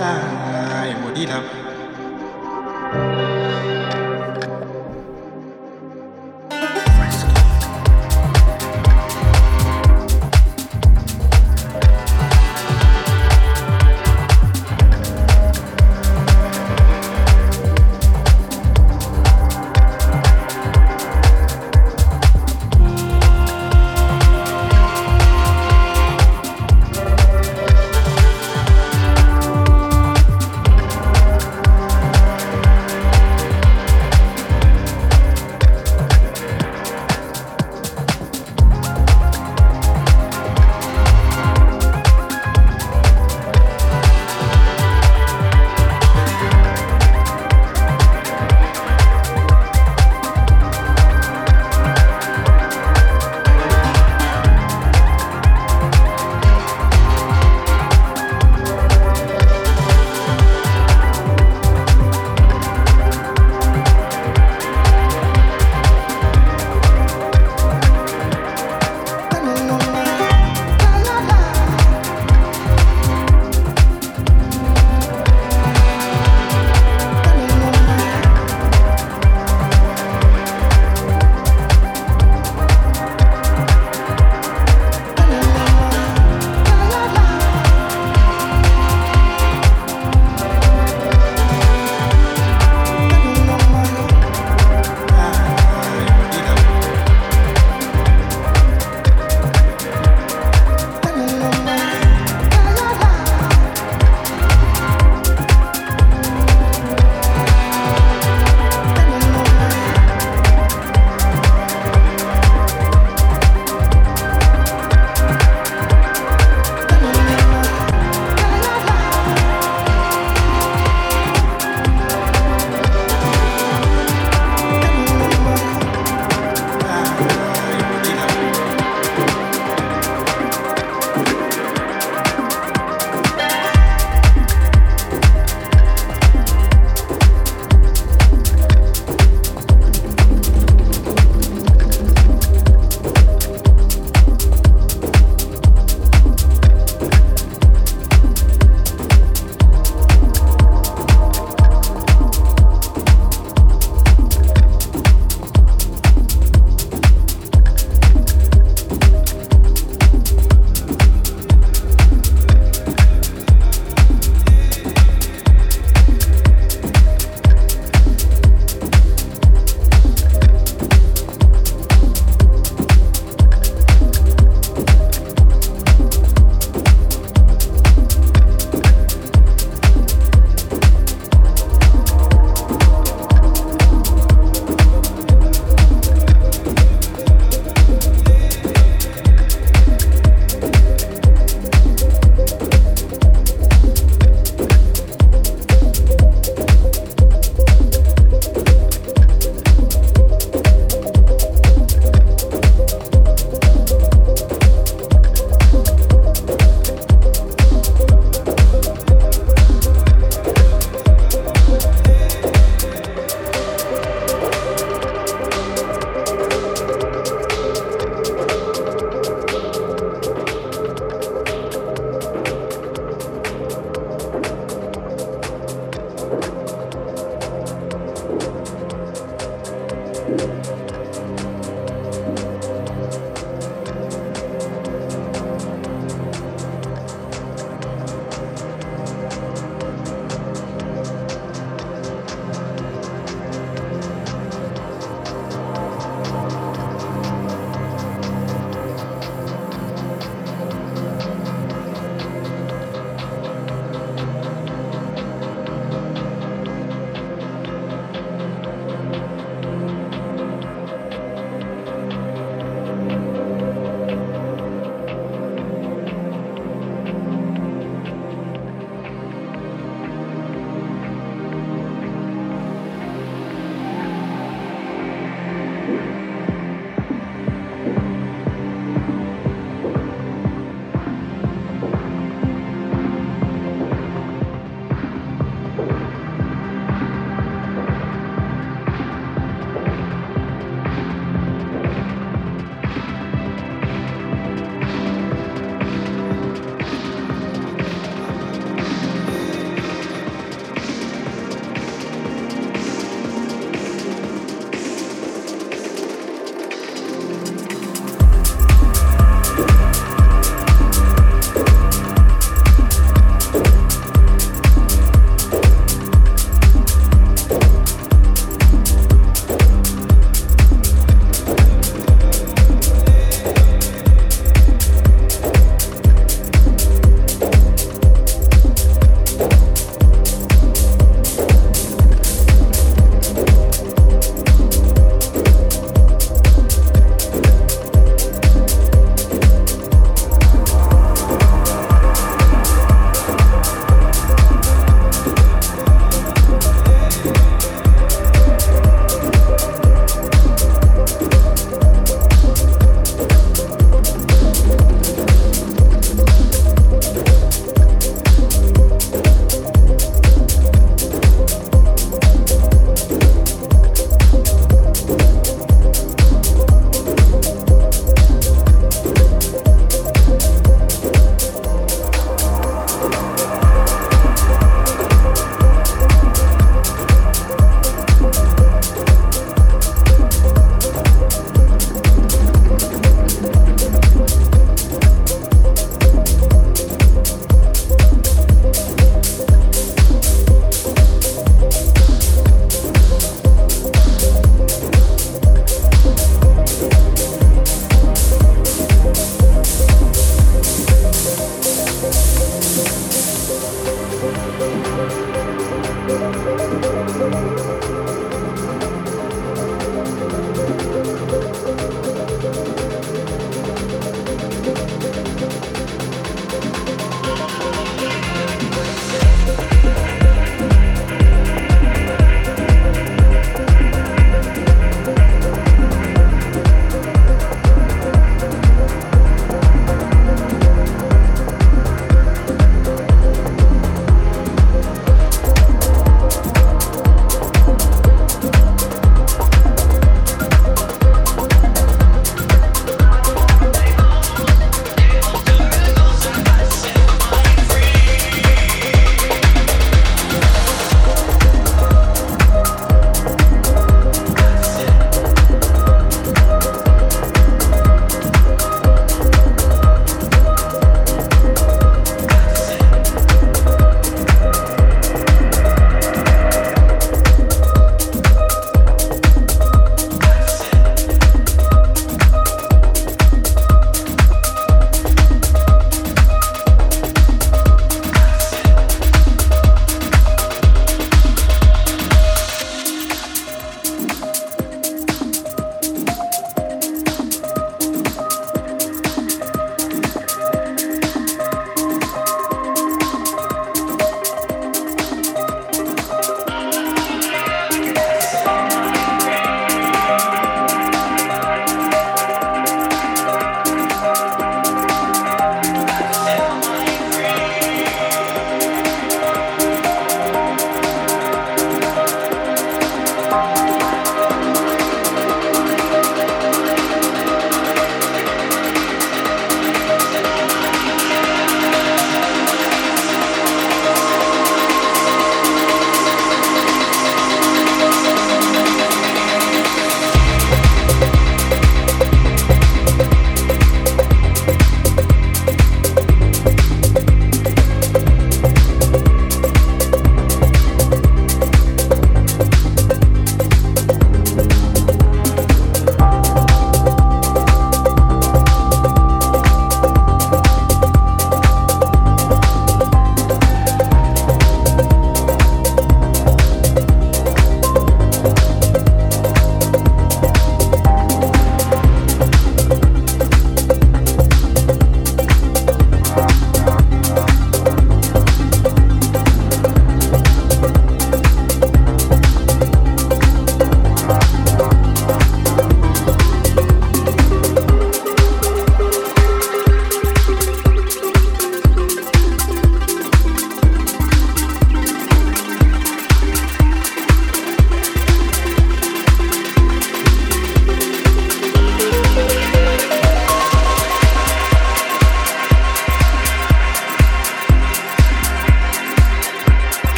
อ่าหมดดีครับ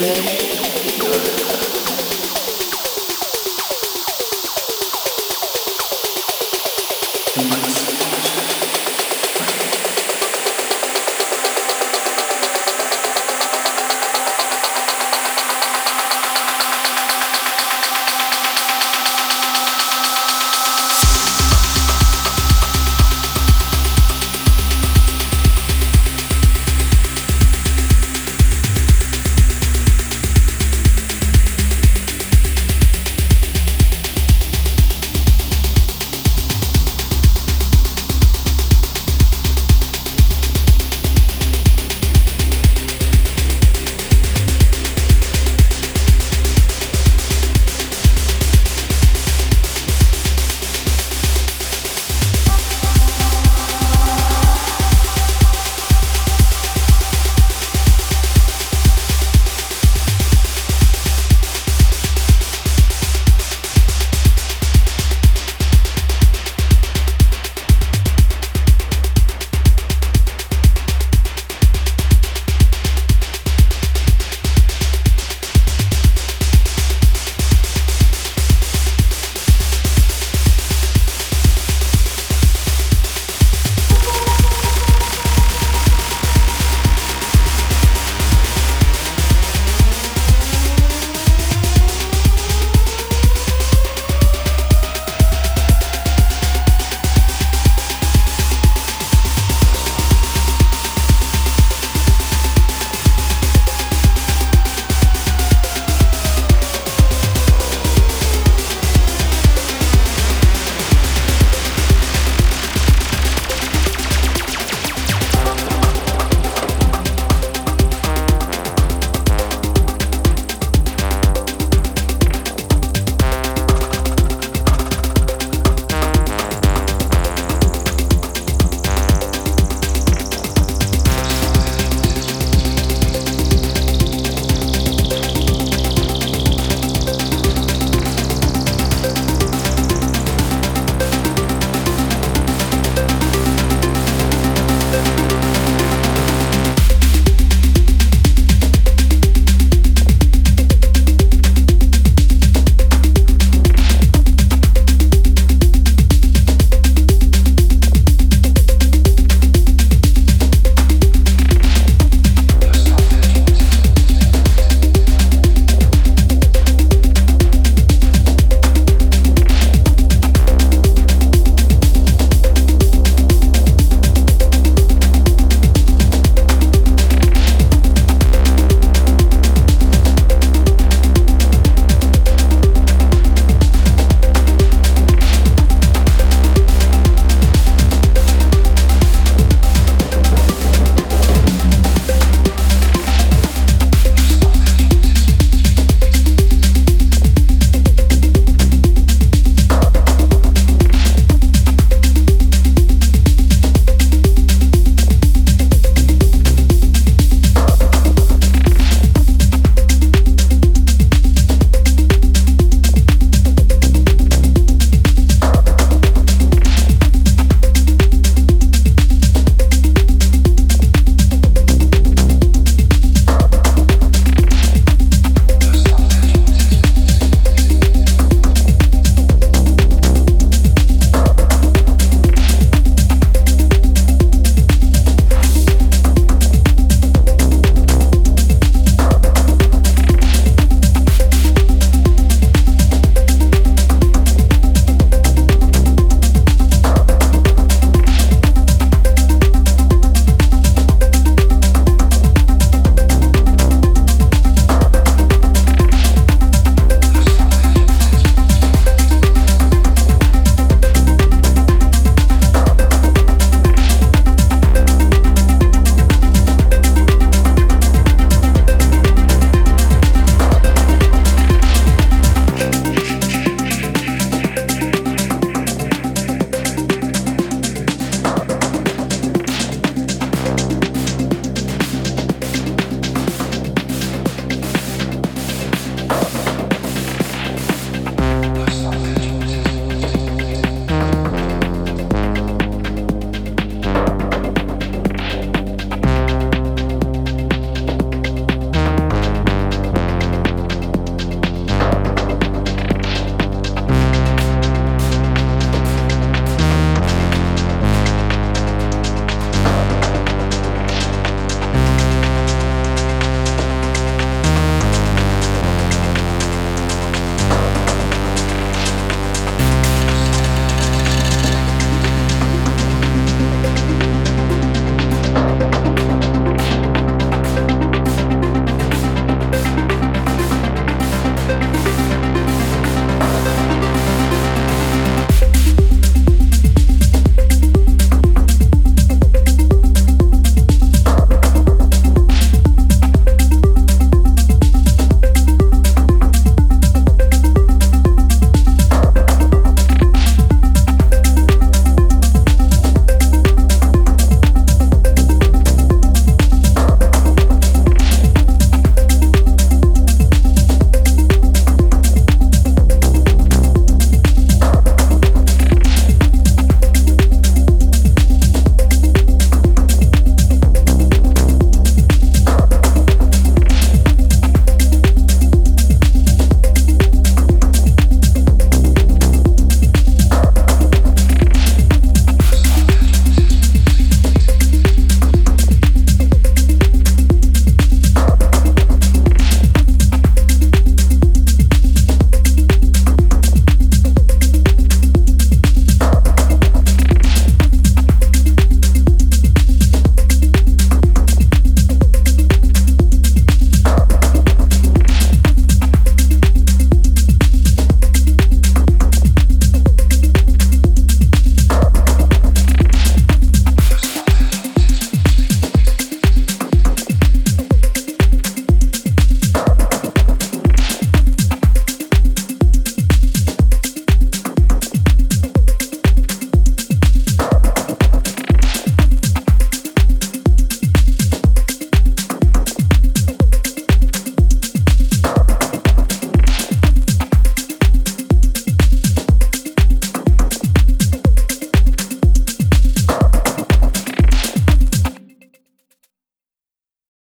good.